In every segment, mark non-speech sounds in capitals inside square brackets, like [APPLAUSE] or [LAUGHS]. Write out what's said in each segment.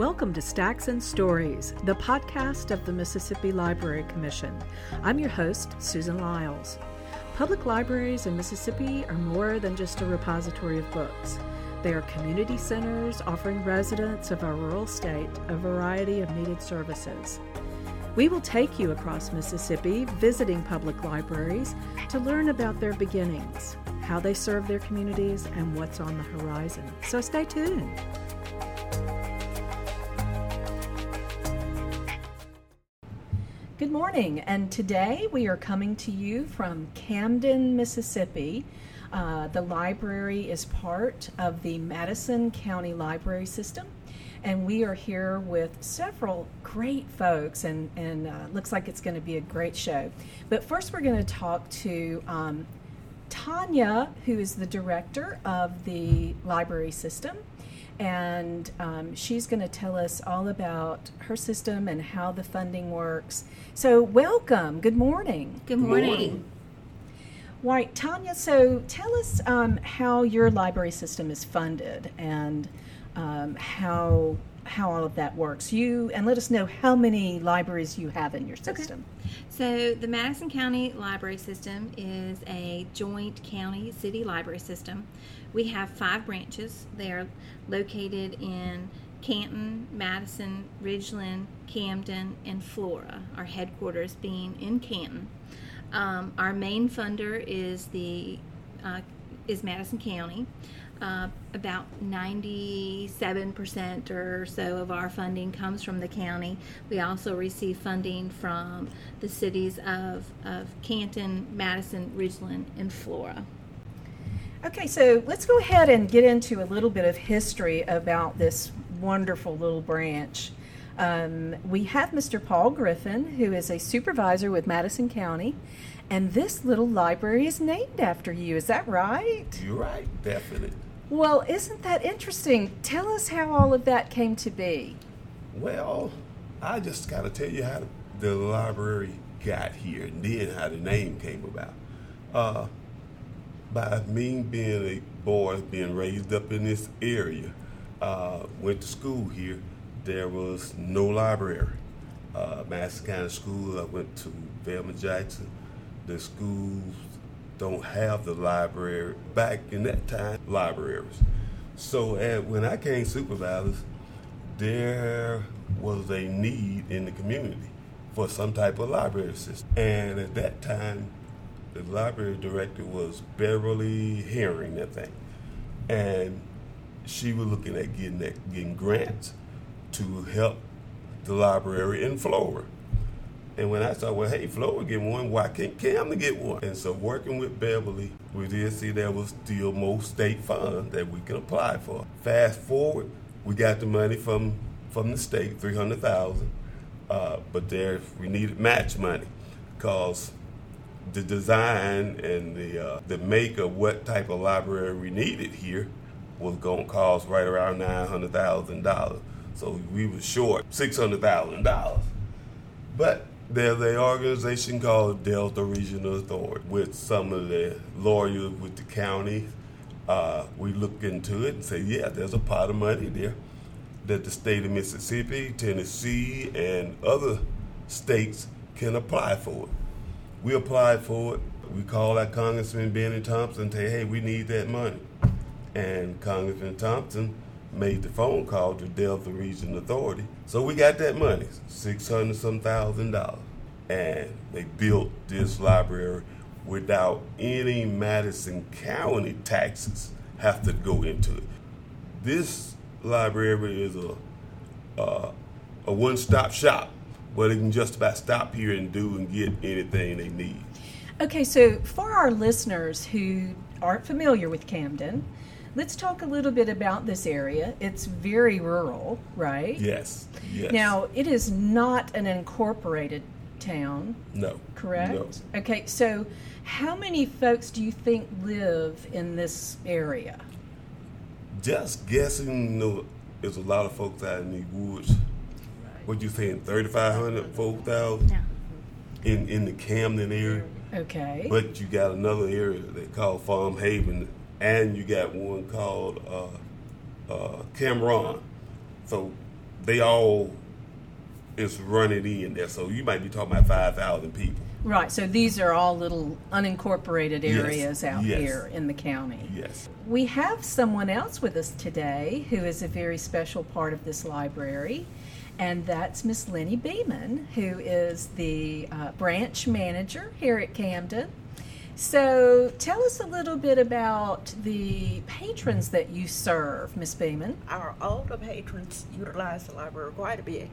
Welcome to Stacks and Stories, the podcast of the Mississippi Library Commission. I'm your host, Susan Lyles. Public libraries in Mississippi are more than just a repository of books. They are community centers offering residents of our rural state a variety of needed services. We will take you across Mississippi visiting public libraries to learn about their beginnings, how they serve their communities, and what's on the horizon. So stay tuned. Morning, and today we are coming to you from Camden, Mississippi. Uh, the library is part of the Madison County Library System, and we are here with several great folks, and, and uh, looks like it's going to be a great show. But first, we're going to talk to um, Tanya, who is the director of the library system and um, she's going to tell us all about her system and how the funding works. So, welcome. Good morning. Good morning. Right, Tanya. So, tell us um, how your library system is funded and um, how how all of that works. You and let us know how many libraries you have in your system. Okay. So the Madison County Library System is a joint county city library system. We have five branches. They are located in Canton, Madison, Ridgeland, Camden, and Flora. Our headquarters being in Canton. Um, our main funder is the uh, is Madison County. Uh, about 97% or so of our funding comes from the county. We also receive funding from the cities of, of Canton, Madison, Ridgeland, and Flora. Okay, so let's go ahead and get into a little bit of history about this wonderful little branch. Um, we have Mr. Paul Griffin, who is a supervisor with Madison County, and this little library is named after you. Is that right? You're right, definitely. Well, isn't that interesting? Tell us how all of that came to be. Well, I just got to tell you how the library got here and then how the name came about. Uh, by me being a boy, being raised up in this area, uh, went to school here, there was no library. Uh, Madison County School, I went to Velma Jackson. The schools don't have the library back in that time, libraries. So uh, when I came supervisors, there was a need in the community for some type of library system. And at that time, the library director was Beverly Herring, I think. And she was looking at getting that, getting grants to help the library in Flora. And when I saw, well, hey, Flora get one, why can't Camden get one? And so working with Beverly, we did see there was still more state funds that we can apply for. Fast forward, we got the money from from the state, three hundred thousand, uh, but there we needed match money, cause the design and the uh, the make of what type of library we needed here was going to cost right around nine hundred thousand dollars. So we were short six hundred thousand dollars. But there's an organization called Delta Regional Authority with some of the lawyers with the county. Uh, we look into it and say, yeah, there's a pot of money there that the state of Mississippi, Tennessee, and other states can apply for it. We applied for it. We called our Congressman Benny Thompson and say, hey, we need that money. And Congressman Thompson made the phone call to Delta Region Authority. So we got that money, six hundred some thousand dollars. And they built this library without any Madison County taxes have to go into it. This library is a a one-stop shop where they can just about stop here and do and get anything they need. Okay, so for our listeners who aren't familiar with Camden, let's talk a little bit about this area. It's very rural, right? Yes. Yes. Now, it is not an incorporated town. No. Correct? No. Okay, so how many folks do you think live in this area? Just guessing, you know, there's a lot of folks out in the woods. What you saying, 3,500, 4,000? Yeah. In, in the Camden area. Okay. But you got another area they call Farmhaven, and you got one called uh, uh, Cameron. So they all is running in there. So you might be talking about five thousand people. Right. So these are all little unincorporated Yes, areas out yes. here in the county. Yes. We have someone else with us today who is a very special part of this library, and that's Miss Lenny Beeman, who is the uh, branch manager here at Camden. So tell us a little bit about the patrons that you serve, Miss Beeman. our older patrons utilize the library quite a bit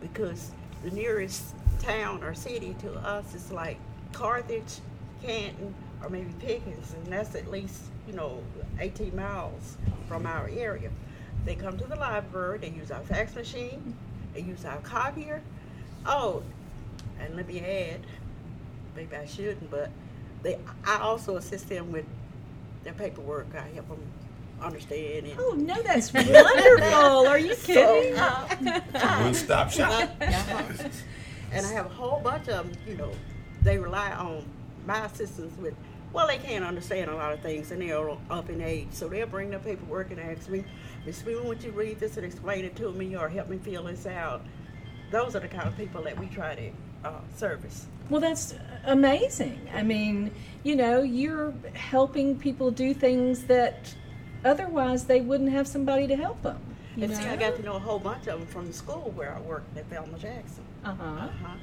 because the nearest town or city to us is like Carthage, Canton, or maybe Pickens, and that's at least, you know, 18 miles from our area. They come to the library, they use our fax machine, they use our copier. Oh, and let me add, maybe I shouldn't, but they, I also assist them with their paperwork. I help them understand and Oh no, that's [LAUGHS] wonderful! Are you kidding? so, uh, One stop shop. [LAUGHS] and I have a whole bunch of them, you know, they rely on my assistance with, well, they can't understand a lot of things and they're up in age. So they'll bring their paperwork and ask me, Miss Boone, would you read this and explain it to me or help me fill this out? Those are the kind of people that we try to uh, service. Well, that's amazing. I mean, you know, you're helping people do things that otherwise they wouldn't have somebody to help them. You and see, I got to know a whole bunch of them from the school where I worked at Velma Jackson. Uh-huh. Uh-huh.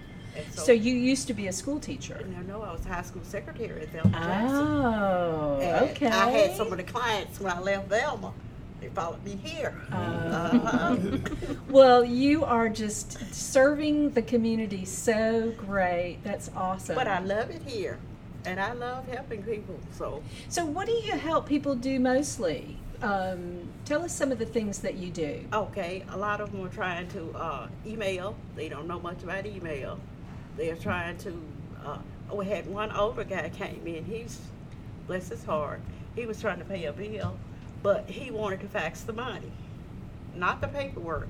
So, So you used to be a school teacher. No, know I was a high school secretary at Velma Jackson. Oh, okay. I had some of the clients when I left Velma. They followed me here. Uh-huh. [LAUGHS] Well, you are just serving the community so great. That's awesome. But I love it here, and I love helping people. So, so, what do you help people do mostly? Um, tell us some of the things that you do. okay, a lot of them are trying to uh, email. They don't know much about email. They are trying to. Uh, we had one older guy came in. He's bless his heart. He was trying to pay a bill, but he wanted to fax the money, not the paperwork.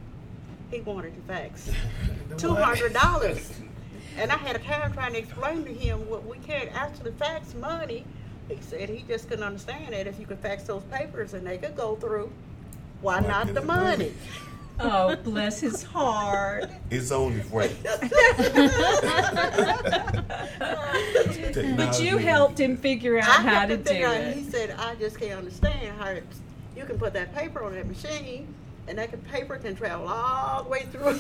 He wanted to fax [LAUGHS] two hundred dollars. And I had a time trying to explain to him what we can't actually fax money. He said he just couldn't understand that if you could fax those papers and they could go through, why Why not the money? Oh, bless his heart. It's only its way. [LAUGHS] [LAUGHS] But you helped him figure out I how to to do figure out, he said, I just can't understand how it's, you can put that paper on that machine and that paper can travel all the way through.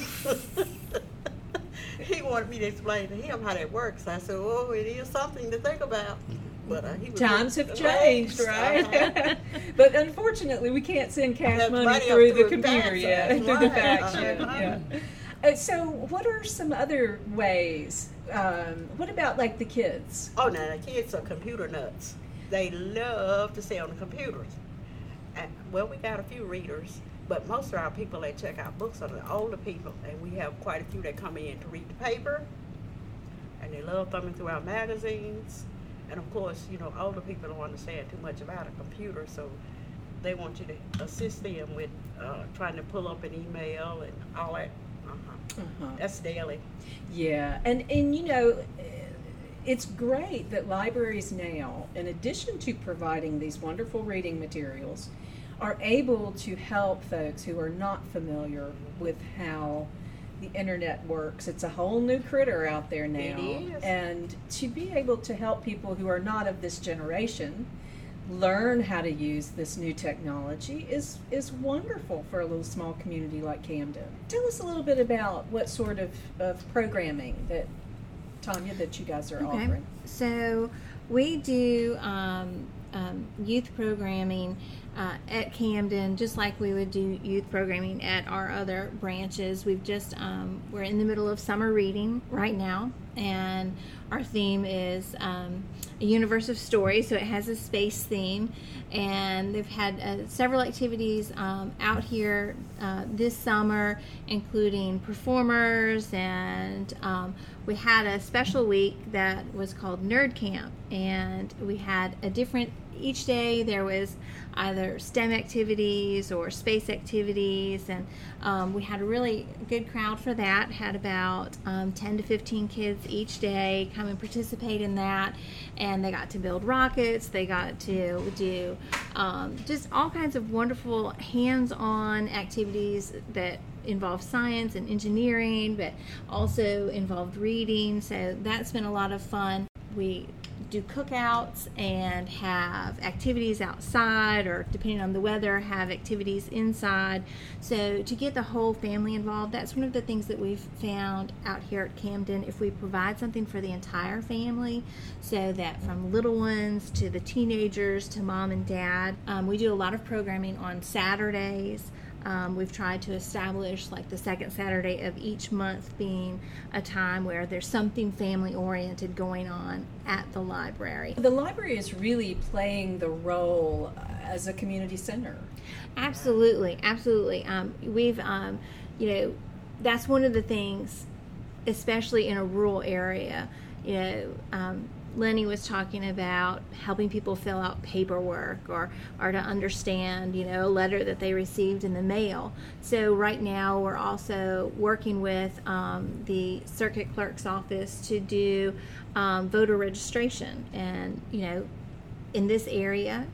[LAUGHS] he wanted me to explain to him how that works. I said, oh, it is something to think about. But uh, he was Times have right. changed, Uh-huh. right? [LAUGHS] but unfortunately, we can't send cash money money up through the computer yet, that's through the fax yet. Uh-huh. Yeah. Uh, so, what are some other ways? Um, what about like the kids? Oh, no, the kids are computer nuts. They love to stay on the computers. Well, we got a few readers, but most of our people that check out books are the older people, and we have quite a few that come in to read the paper, and they love thumbing through our magazines. And of course, you know, older people don't understand too much about a computer, so they want you to assist them with uh, trying to pull up an email and all that. Uh-huh. Uh-huh. That's daily. Yeah, and and you know, it's great that libraries now, in addition to providing these wonderful reading materials, are able to help folks who are not familiar with how the internet works. It's a whole new critter out there now, and to be able to help people who are not of this generation learn how to use this new technology is is wonderful for a little small community like Camden. Tell us a little bit about what sort of, of programming that Tanya that you guys are Okay. offering. So we do um, um, youth programming uh, at Camden, just like we would do youth programming at our other branches. We've just um, we're in the middle of summer reading right now, and our theme is um, a universe of stories. So it has a space theme, and they've had uh, several activities um, out here uh, this summer, including performers, and um, we had a special week that was called Nerd Camp, and we had a different each day there was either STEM activities or space activities, and um, we had a really good crowd for that. Had about um, 10 to 15 kids each day come and participate in that, and they got to build rockets. They got to do um, just all kinds of wonderful hands-on activities that involved science and engineering, but also involved reading. So that's been a lot of fun. We do cookouts and have activities outside or depending on the weather have activities inside. So to get the whole family involved that's one of the things that we've found out here at camden. If we provide something for the entire family so that from little ones to the teenagers to mom and dad um, we do a lot of programming on saturdays um, we've tried to establish like the second Saturday of each month being a time where there's something family oriented going on at the library. The library is really playing the role as a community center. Absolutely, absolutely. Um, we've, um, you know, that's one of the things, especially in a rural area. You know, um, Lenny was talking about helping people fill out paperwork or, or to understand, you know, a letter that they received in the mail. So right now we're also working with um, the circuit clerk's office to do um, voter registration. And, you know, in this area,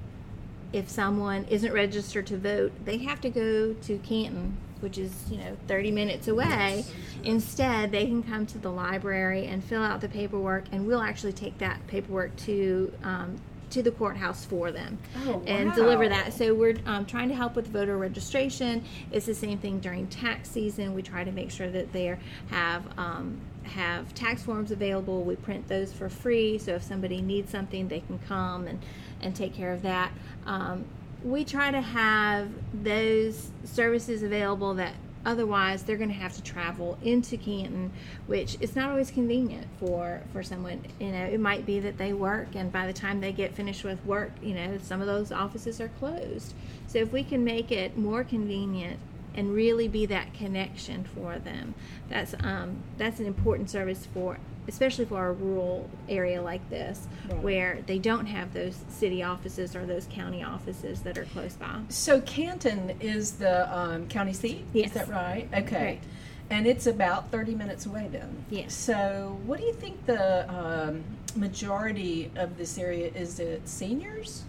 if someone isn't registered to vote, they have to go to Canton which is you know 30 minutes away instead they can come to the library and fill out the paperwork and we'll actually take that paperwork to um, to the courthouse for them Oh, and wow. deliver that. So we're um, trying to help with voter registration. It's the same thing during tax season. We try to make sure that they have um, have tax forms available. We print those for free. So if somebody needs something, they can come and and take care of that. Um, we try to have those services available that otherwise they're going to have to travel into Canton, which is not always convenient for for someone. You know, it might be that they work, and by the time they get finished with work, you know, some of those offices are closed. So if we can make it more convenient and really be that connection for them, that's um, that's an important service for. Especially for a rural area like this, Right. where they don't have those city offices or those county offices that are close by. So Canton is the um, county seat. Yes. Is that right? Okay. Correct. And it's about 30 minutes away then. Yes. So what do you think the um, majority of this area is? It seniors?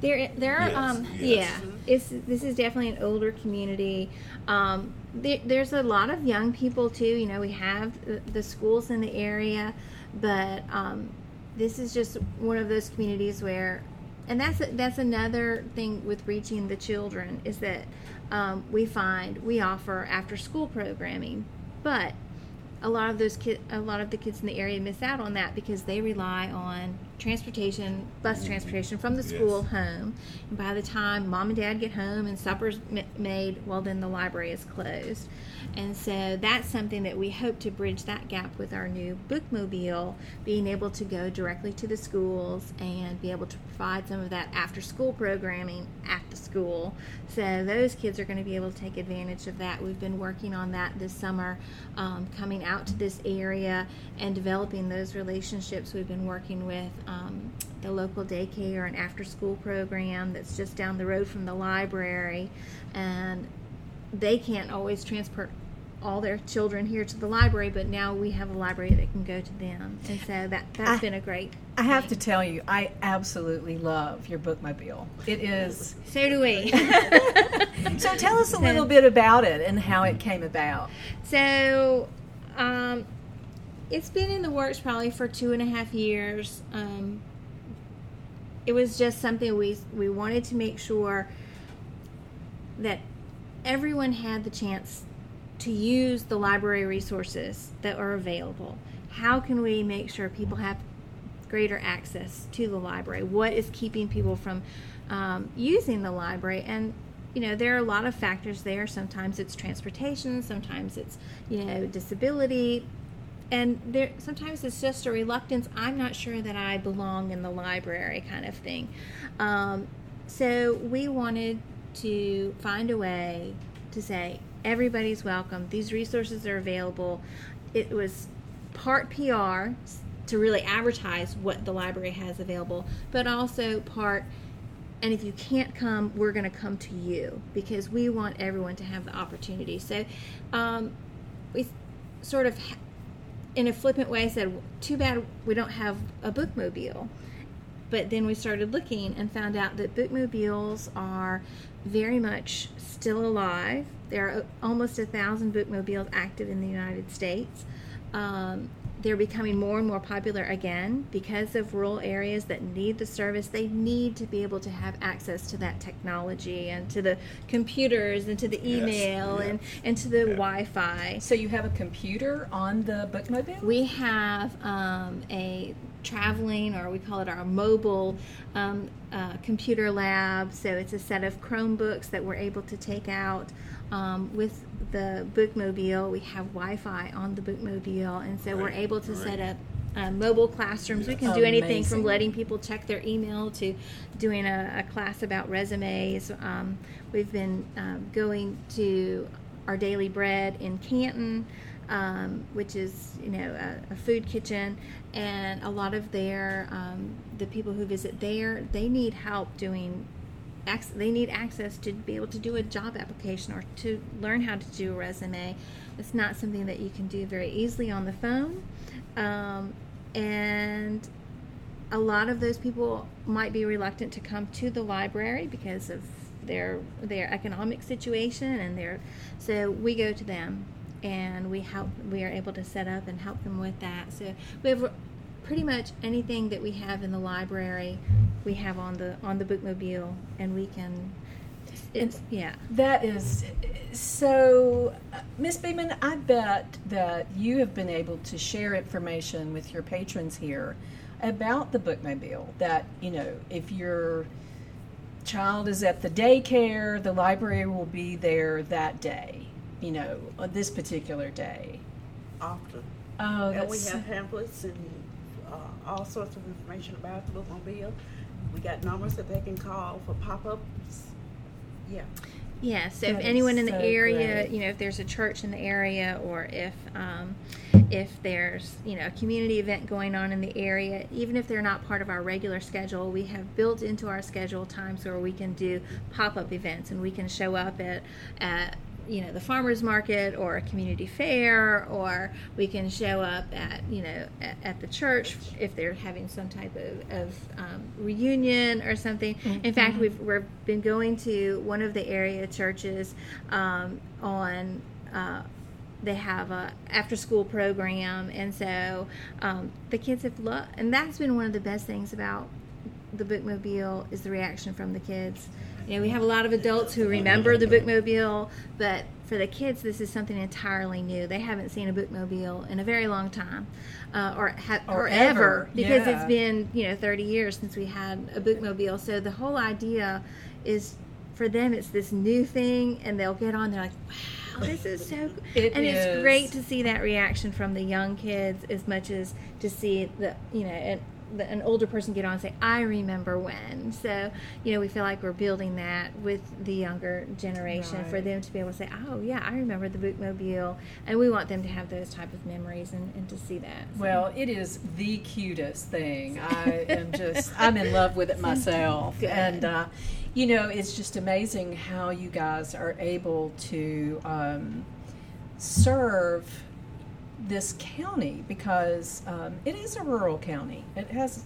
There, there are, Yes, um, yes. yeah. It's this is definitely an older community. Um, there, there's a lot of young people too. You know, we have the, schools in the area, but um, this is just one of those communities where, and that's that's another thing with reaching the children is that um, we find we offer after school programming, but a lot of those kid, a lot of the kids in the area miss out on that because they rely on transportation, bus transportation from the Yes. school home. And by the time mom and dad get home and supper's m- made, well, then the library is closed. And so that's something that we hope to bridge that gap with our new bookmobile, being able to go directly to the schools and be able to provide some of that after school programming at the school. So those kids are going to be able to take advantage of that. We've been working on that this summer, um, coming out to this area and developing those relationships. We've been working with um, the local daycare and after school program that's just down the road from the library. And they can't always transport all their children here to the library, but now we have a library that can go to them. And so that, that's I- been a great I have to tell you, I absolutely love your bookmobile. It is. So do we. [LAUGHS] So tell us a little bit about it and how it came about. So, um, it's been in the works probably for two and a half years. Um, it was just something we we wanted to make sure that everyone had the chance to use the library resources that are available. How can we make sure people have greater access to the library? What is keeping people from um, using the library? And you know, there are a lot of factors there. Sometimes it's transportation, sometimes it's you know disability, and there sometimes it's just a reluctance. I'm not sure that I belong in the library, kind of thing. Um, so we wanted to find a way to say everybody's welcome. These resources are available. It was part PR to really advertise what the library has available, but also part. And if you can't come, we're going to come to you because we want everyone to have the opportunity. So, um, we sort of, in a flippant way, said, "Too bad we don't have a bookmobile." But then we started looking and found out that bookmobiles are very much still alive. There are almost a thousand bookmobiles active in the United States. Um, they're becoming more and more popular again because of rural areas that need the service. They need to be able to have access to that technology and to the computers and to the Yes, email yeah. and, and to the Yeah. Wi Fi. So you have a computer on the bookmobile? We have um, a traveling, or we call it our mobile um, uh, computer lab. So it's a set of Chromebooks that we're able to take out um, with the bookmobile. We have Wi Fi on the bookmobile, and so we're able to right. set up. Uh, mobile classrooms. We can do anything from letting people check their email to doing a, a class about resumes. Um, we've been um, going to our daily bread in Canton, um, which is you know a, a food kitchen, and a lot of their um, the people who visit there they need help doing. They need access to be able to do a job application or to learn how to do a resume. It's not something that you can do very easily on the phone, um, and a lot of those people might be reluctant to come to the library because of their their economic situation and their so we go to them and we help we are able to set up and help them with that so we have pretty much anything that we have in the library we have on the on the bookmobile and we can it's yeah That is so, uh, Miss Beeman. I bet that you have been able to share information with your patrons here about the bookmobile. That you know, if your child is at the daycare, the library will be there that day. You know, on this particular day. often. Oh, And we have pamphlets and uh, all sorts of information about the bookmobile. We got numbers that they can call for pop-ups. Yeah. Yeah, so That if anyone in the so area, great. you know, if there's a church in the area or if um, if there's, you know, a community event going on in the area, even if they're not part of our regular schedule, we have built into our schedule times where we can do pop-up events and we can show up at at you know the farmers market or a community fair or we can show up at you know at, at the church if they're having some type of, of um, reunion or something in fact we've we've been going to one of the area churches um, on uh, they have a after school program and so um, the kids have loved and that's been one of the best things about the bookmobile is the reaction from the kids. You know, we have a lot of adults who remember the bookmobile, but for the kids, this is something entirely new. They haven't seen a bookmobile in a very long time, uh, or ha- Or or, ever, because yeah. it's been you know 30 years since we had a bookmobile. So the whole idea is for them, it's this new thing, and they'll get on. They're like, "Wow, this is so," [LAUGHS] It and is. it's great to see that reaction from the young kids as much as to see the you know an, the, an older person get on and say i remember when so you know we feel like we're building that with the younger generation for them to be able to say oh yeah i remember the bookmobile and we want them to have those type of memories and, and to see that So- Well, it is the cutest thing. I am just, I'm in love with it myself. [LAUGHS] Good. And, uh, you know, it's just amazing how you guys are able to um, serve this county because um, it is a rural county. It has.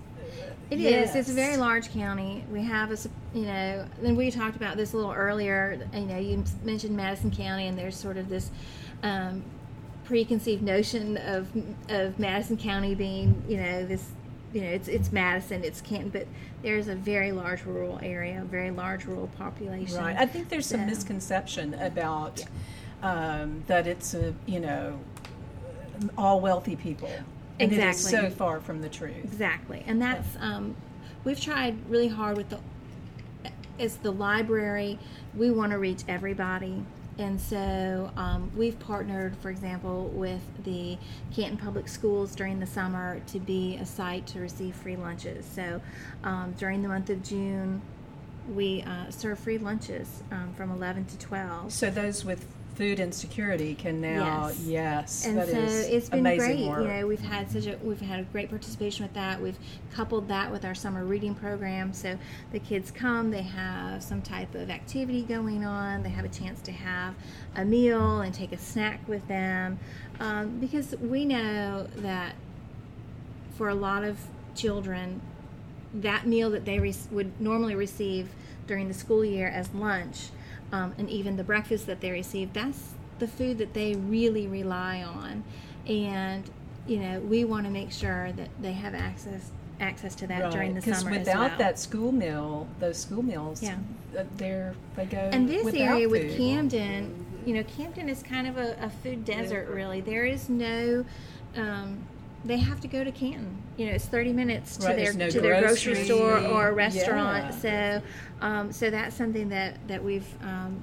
It is. It's a very large county. We have a, you know, then we talked about this a little earlier. You know, you mentioned Madison County, and there's sort of this um, preconceived notion of of Madison County being, you know, this, you know, it's it's Madison, it's Canton, but there's a very large rural area, a very large rural population. Right. I think there's some So- misconception about um, that it's a, you know, all wealthy people. And Exactly. so far from the truth. Exactly, and that's um, we've tried really hard with the as the library. We want to reach everybody, and so um, we've partnered, for example, with the Canton Public Schools during the summer to be a site to receive free lunches. So um, during the month of June, we uh, serve free lunches um, from 11 to 12. So those with food insecurity can now Yes. yes, and that so is it's been amazing great. work. You know, we've had such a we've had a great participation with that. We've coupled that with our summer reading program. So the kids come, they have some type of activity going on. They have a chance to have a meal and take a snack with them, um, because we know that for a lot of children, that meal that they re- would normally receive during the school year as lunch, um, and even the breakfast that they receive, that's the food that they really rely on. And, you know, we want to make sure that they have access access to that during the Because summer without as well. that school meal, those school meals, Yeah. uh, they're they go. and this area with. Camden, you know, Camden is kind of a, a food desert, really. There is no. Um, they have to go to Canton. You know, it's thirty minutes to Right, their no to their grocery grocery. store or restaurant. Yeah. So, um, so that's something that that we've um,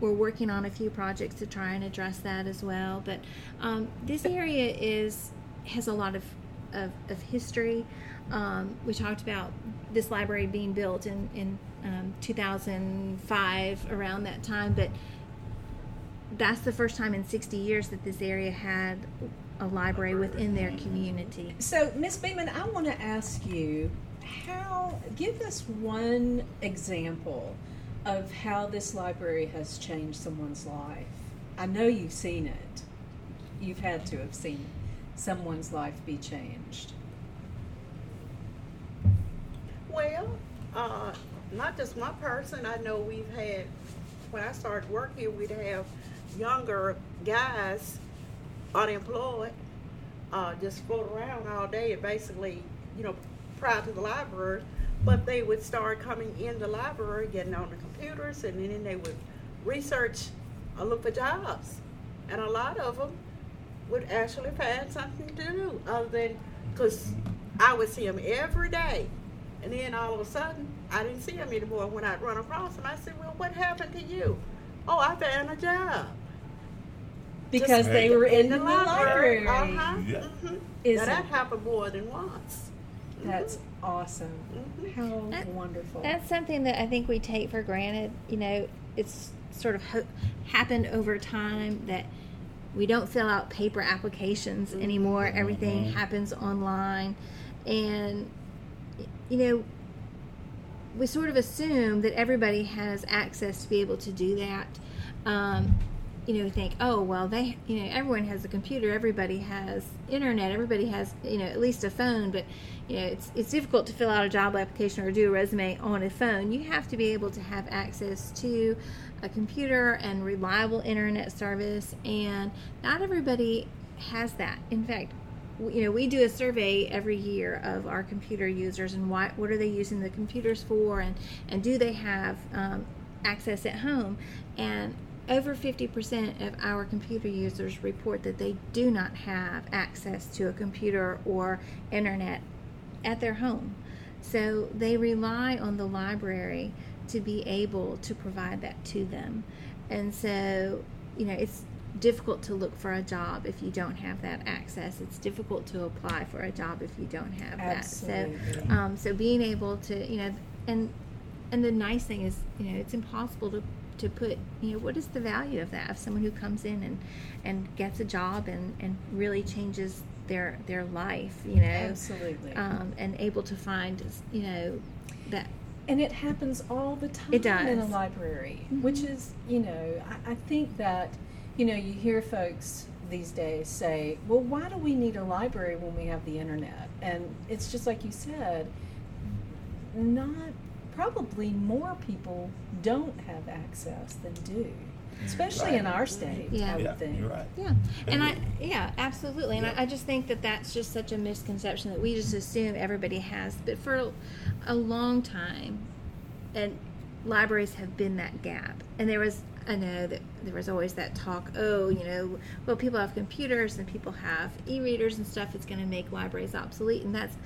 we're working on a few projects to try and address that as well. But um, this area is has a lot of of, of history. Um, we talked about this library being built in in um, 2005 around that time, but that's the first time in 60 years that this area had a library within their community. So, Miss Beeman, I want to ask you how. Give us one example of how this library has changed someone's life. I know you've seen it. You've had to have seen someone's life be changed. Well, uh, not just my person. I know we've had, when I started working, we'd have younger guys, unemployed, uh, just float around all day and basically, you know, prior to the library. But they would start coming in the library, getting on the computers, and then they would research or look for jobs. And a lot of them would actually find something to do other than, because I would see them every day. And then all of a sudden, I didn't see them anymore. When I'd run across them, I said, Well, what happened to you? Oh, I found a job. Because Just they were in, the, library. Uh-huh. Yeah. hmm Isn't- Now, that happened more than once. That's awesome. Mhm. How That- wonderful. That's something that I think we take for granted. You know, it's sort of ho- happened over time that we don't fill out paper applications anymore. Everything happens online. And, you know, we sort of assume that everybody has access to be able to do that. Um, you know, think, oh well, they, you know, everyone has a computer, everybody has internet, everybody has, you know, at least a phone. But you know, it's it's difficult to fill out a job application or do a resume on a phone. You have to be able to have access to a computer and reliable internet service, and not everybody has that. In fact, you know, we do a survey every year of our computer users and why, what are they using the computers for, and and do they have um, access at home, and over 50% of our computer users report that they do not have access to a computer or internet at their home. So they rely on the library to be able to provide that to them. And so, you know, it's difficult to look for a job if you don't have that access. It's difficult to apply for a job if you don't have that. So, um, so being able to, you know, and and the nice thing is, you know, it's impossible to to put, you know, what is the value of that of someone who comes in and and gets a job and and really changes their their life, you know, Absolutely. um, and able to find, you know, that And it happens all the time It does. in a library, Mhm. which is, you know, I, I think that, you know, you hear folks these days say, well, why do we need a library when we have the internet? And it's just like you said, not probably more people don't have access than do, mm, especially in our state, Yeah. I would Yeah, you're right. Yeah, and I yeah absolutely, and Yeah. I, I just think that that's just such a misconception that we just assume everybody has. But for a long time, and libraries have been that gap, and there was I know that there was always that talk. Oh, you know, well people have computers and people have e-readers and stuff. It's going to make libraries obsolete, and that's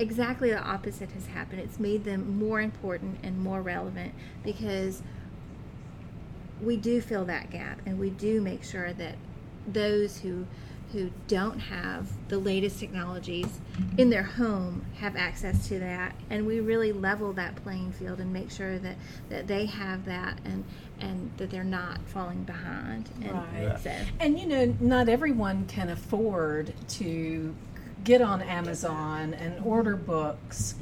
exactly the opposite has happened. It's made them more important and more relevant because we do fill that gap and we do make sure that those who who don't have the latest technologies in their home have access to that and we really level that playing field and make sure that, that they have that and and that they're not falling behind and Right. so And you know, not everyone can afford to get on Amazon and order books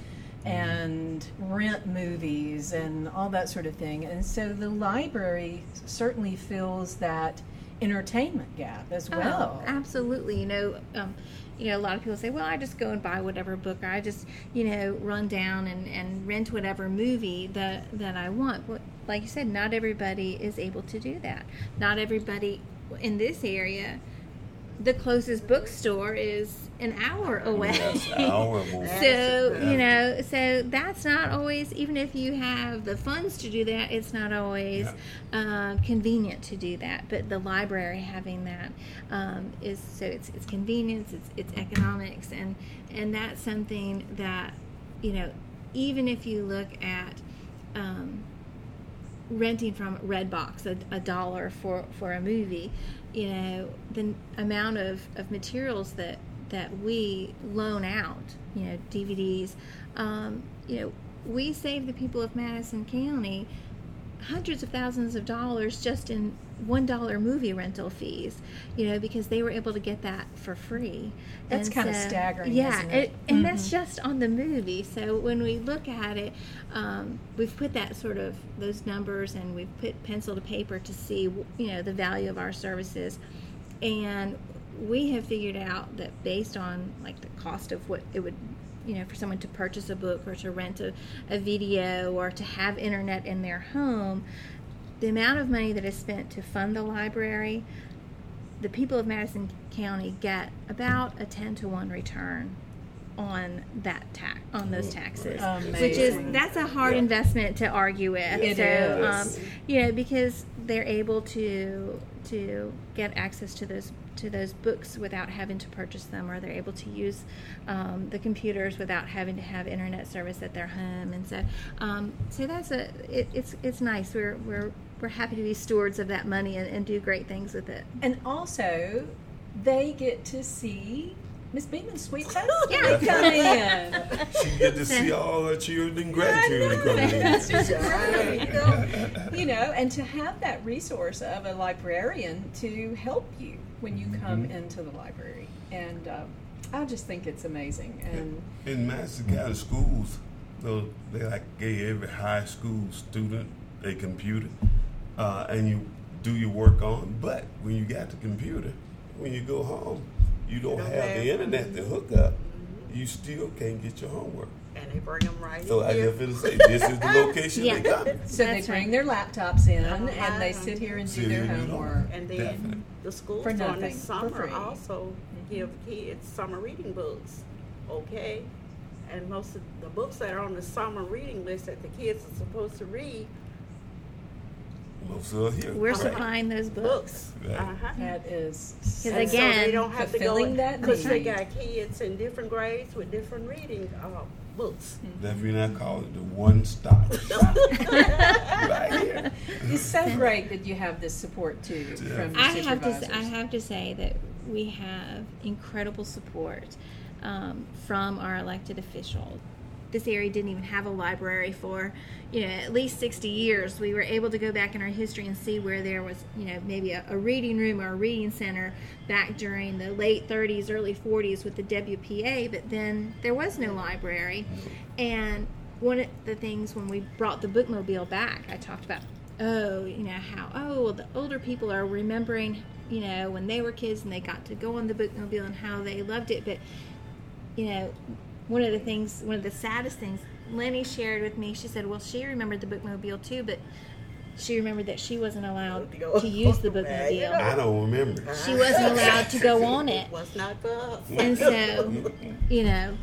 and rent movies and all that sort of thing. And so the library certainly fills that entertainment gap as well. Oh, absolutely. You know, um, you know, a lot of people say, "Well, I just go and buy whatever book, or I just, you know, run down and, and rent whatever movie that that I want." But like you said, not everybody is able to do that. Not everybody in this area. The closest bookstore is an hour away. Yes, hour. [LAUGHS] So Yeah. you know, so that's not always. Even if you have the funds to do that, it's not always uh, convenient to do that. But the library having that um, is so it's it's convenience, it's it's economics, and and that's something that you know, even if you look at. Um, renting from Redbox a, a dollar for, for a movie, you know, the amount of, of materials that that we loan out, you know, DVDs, um, you know, we save the people of Madison County hundreds of thousands of dollars just in one dollar movie rental fees, you know, because they were able to get that for free. That's And kinda staggering, Yeah, isn't it? and that's just on the movie. So when we look at it, um, we've put that sort of those numbers and we've put pencil to paper to see, you know, the value of our services, and we have figured out that based on like the cost of what it would you know for someone to purchase a book or to rent a, a video or to have internet in their home the amount of money that is spent to fund the library the people of madison county get about a 10 to 1 return on that tax on those taxes. Which is that's a hard Yeah. investment to argue with. It so is. um, you know because they're able to to get access to those to those books without having to purchase them or they're able to use um, the computers without having to have internet service at their home. And so um, so that's a it, it's it's nice. We're we're we're happy to be stewards of that money and, and do great things with it And also, they get to see Miss Beeman's sweet face [LAUGHS] Yeah. come in. She get to see all her children and grandchildren coming in. [LAUGHS] That's just great. you know, and to have that resource of a librarian to help you when you come into the library. And uh, I just think it's amazing. And In Madison County schools, though they like gave every high school student a computer, uh, and you do your work on. But when you got the computer, when you go home, you don't, don't have, have- the internet to hook up. You still can't get your homework. And they bring them right So I here. just feel to say this is the [LAUGHS] location Yeah. they come. so That's they bring right. their laptops in and they sit here and do Sit their here and do it. homework. And then Definitely. the schools For during the nothing, for summer free. also give kids summer reading books. Okay? And most of the books that are on the summer reading list that the kids are supposed to read, Most of here. we're Right. supplying those books books. Right. Uh-huh. That is Because And so again, they don't have to go fulfilling that because they got kids in different grades with different reading uh, books. That's when I call it the one stop [LAUGHS] shop. right here. It's so great that you have this support too from your I have to. supervisors. I have to say that we have incredible support um, from our elected officials. This area didn't even have a library for, you know, at least sixty years. We were able to go back in our history and see where there was, you know, maybe a, a reading room or a reading center back during the late 30s, early 40s with the WPA. But then there was no library, and one of the things when we brought the bookmobile back, I talked about, oh, you know, how, oh, well, the older people are remembering, you know, when they were kids and they got to go on the bookmobile and how they loved it. But, you know, one of the things, one of the saddest things, Lenny shared with me, she said, well, she remembered the bookmobile too, but she remembered that she wasn't allowed to use the bookmobile. I don't remember. She wasn't allowed to go on it. Was not for us. And so, [LAUGHS] you know,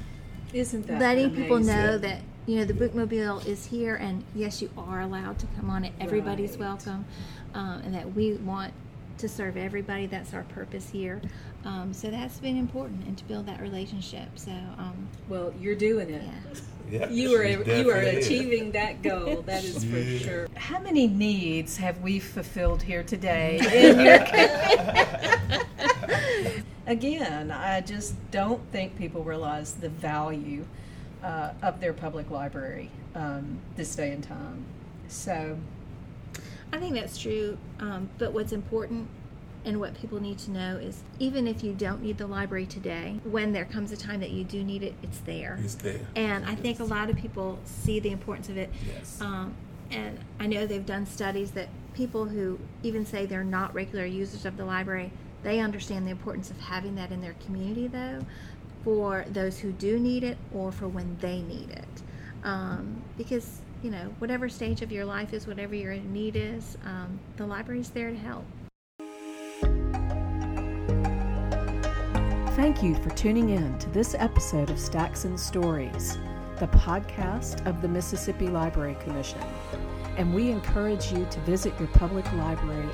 Isn't that letting people know that you know the bookmobile is here and yes you are allowed to come on it everybody's Right. welcome um, and that we want to serve everybody that's our purpose here um, so that's been important and to build that relationship so um, Well, you're doing it. yeah Yeah, You are you are definitely is. achieving that goal. That is for Yeah. sure. How many needs have we fulfilled here today? In [LAUGHS] your [LAUGHS] again, I just don't think people realize the value uh, of their public library um, this day and time. So, I think that's true. Um, but what's important and what people need to know is even if you don't need the library today, when there comes a time that you do need it, it's there. It's there. And I think a lot of people see the importance of it. Yes. Um, and I know they've done studies that people who even say they're not regular users of the library, they understand the importance of having that in their community, though, for those who do need it or for when they need it. Um, because, you know, whatever stage of your life is, whatever your need is, um, the is there to help. Thank you for tuning in to this episode of Stacks and Stories, the podcast of the Mississippi Library Commission. And we encourage you to visit your public library.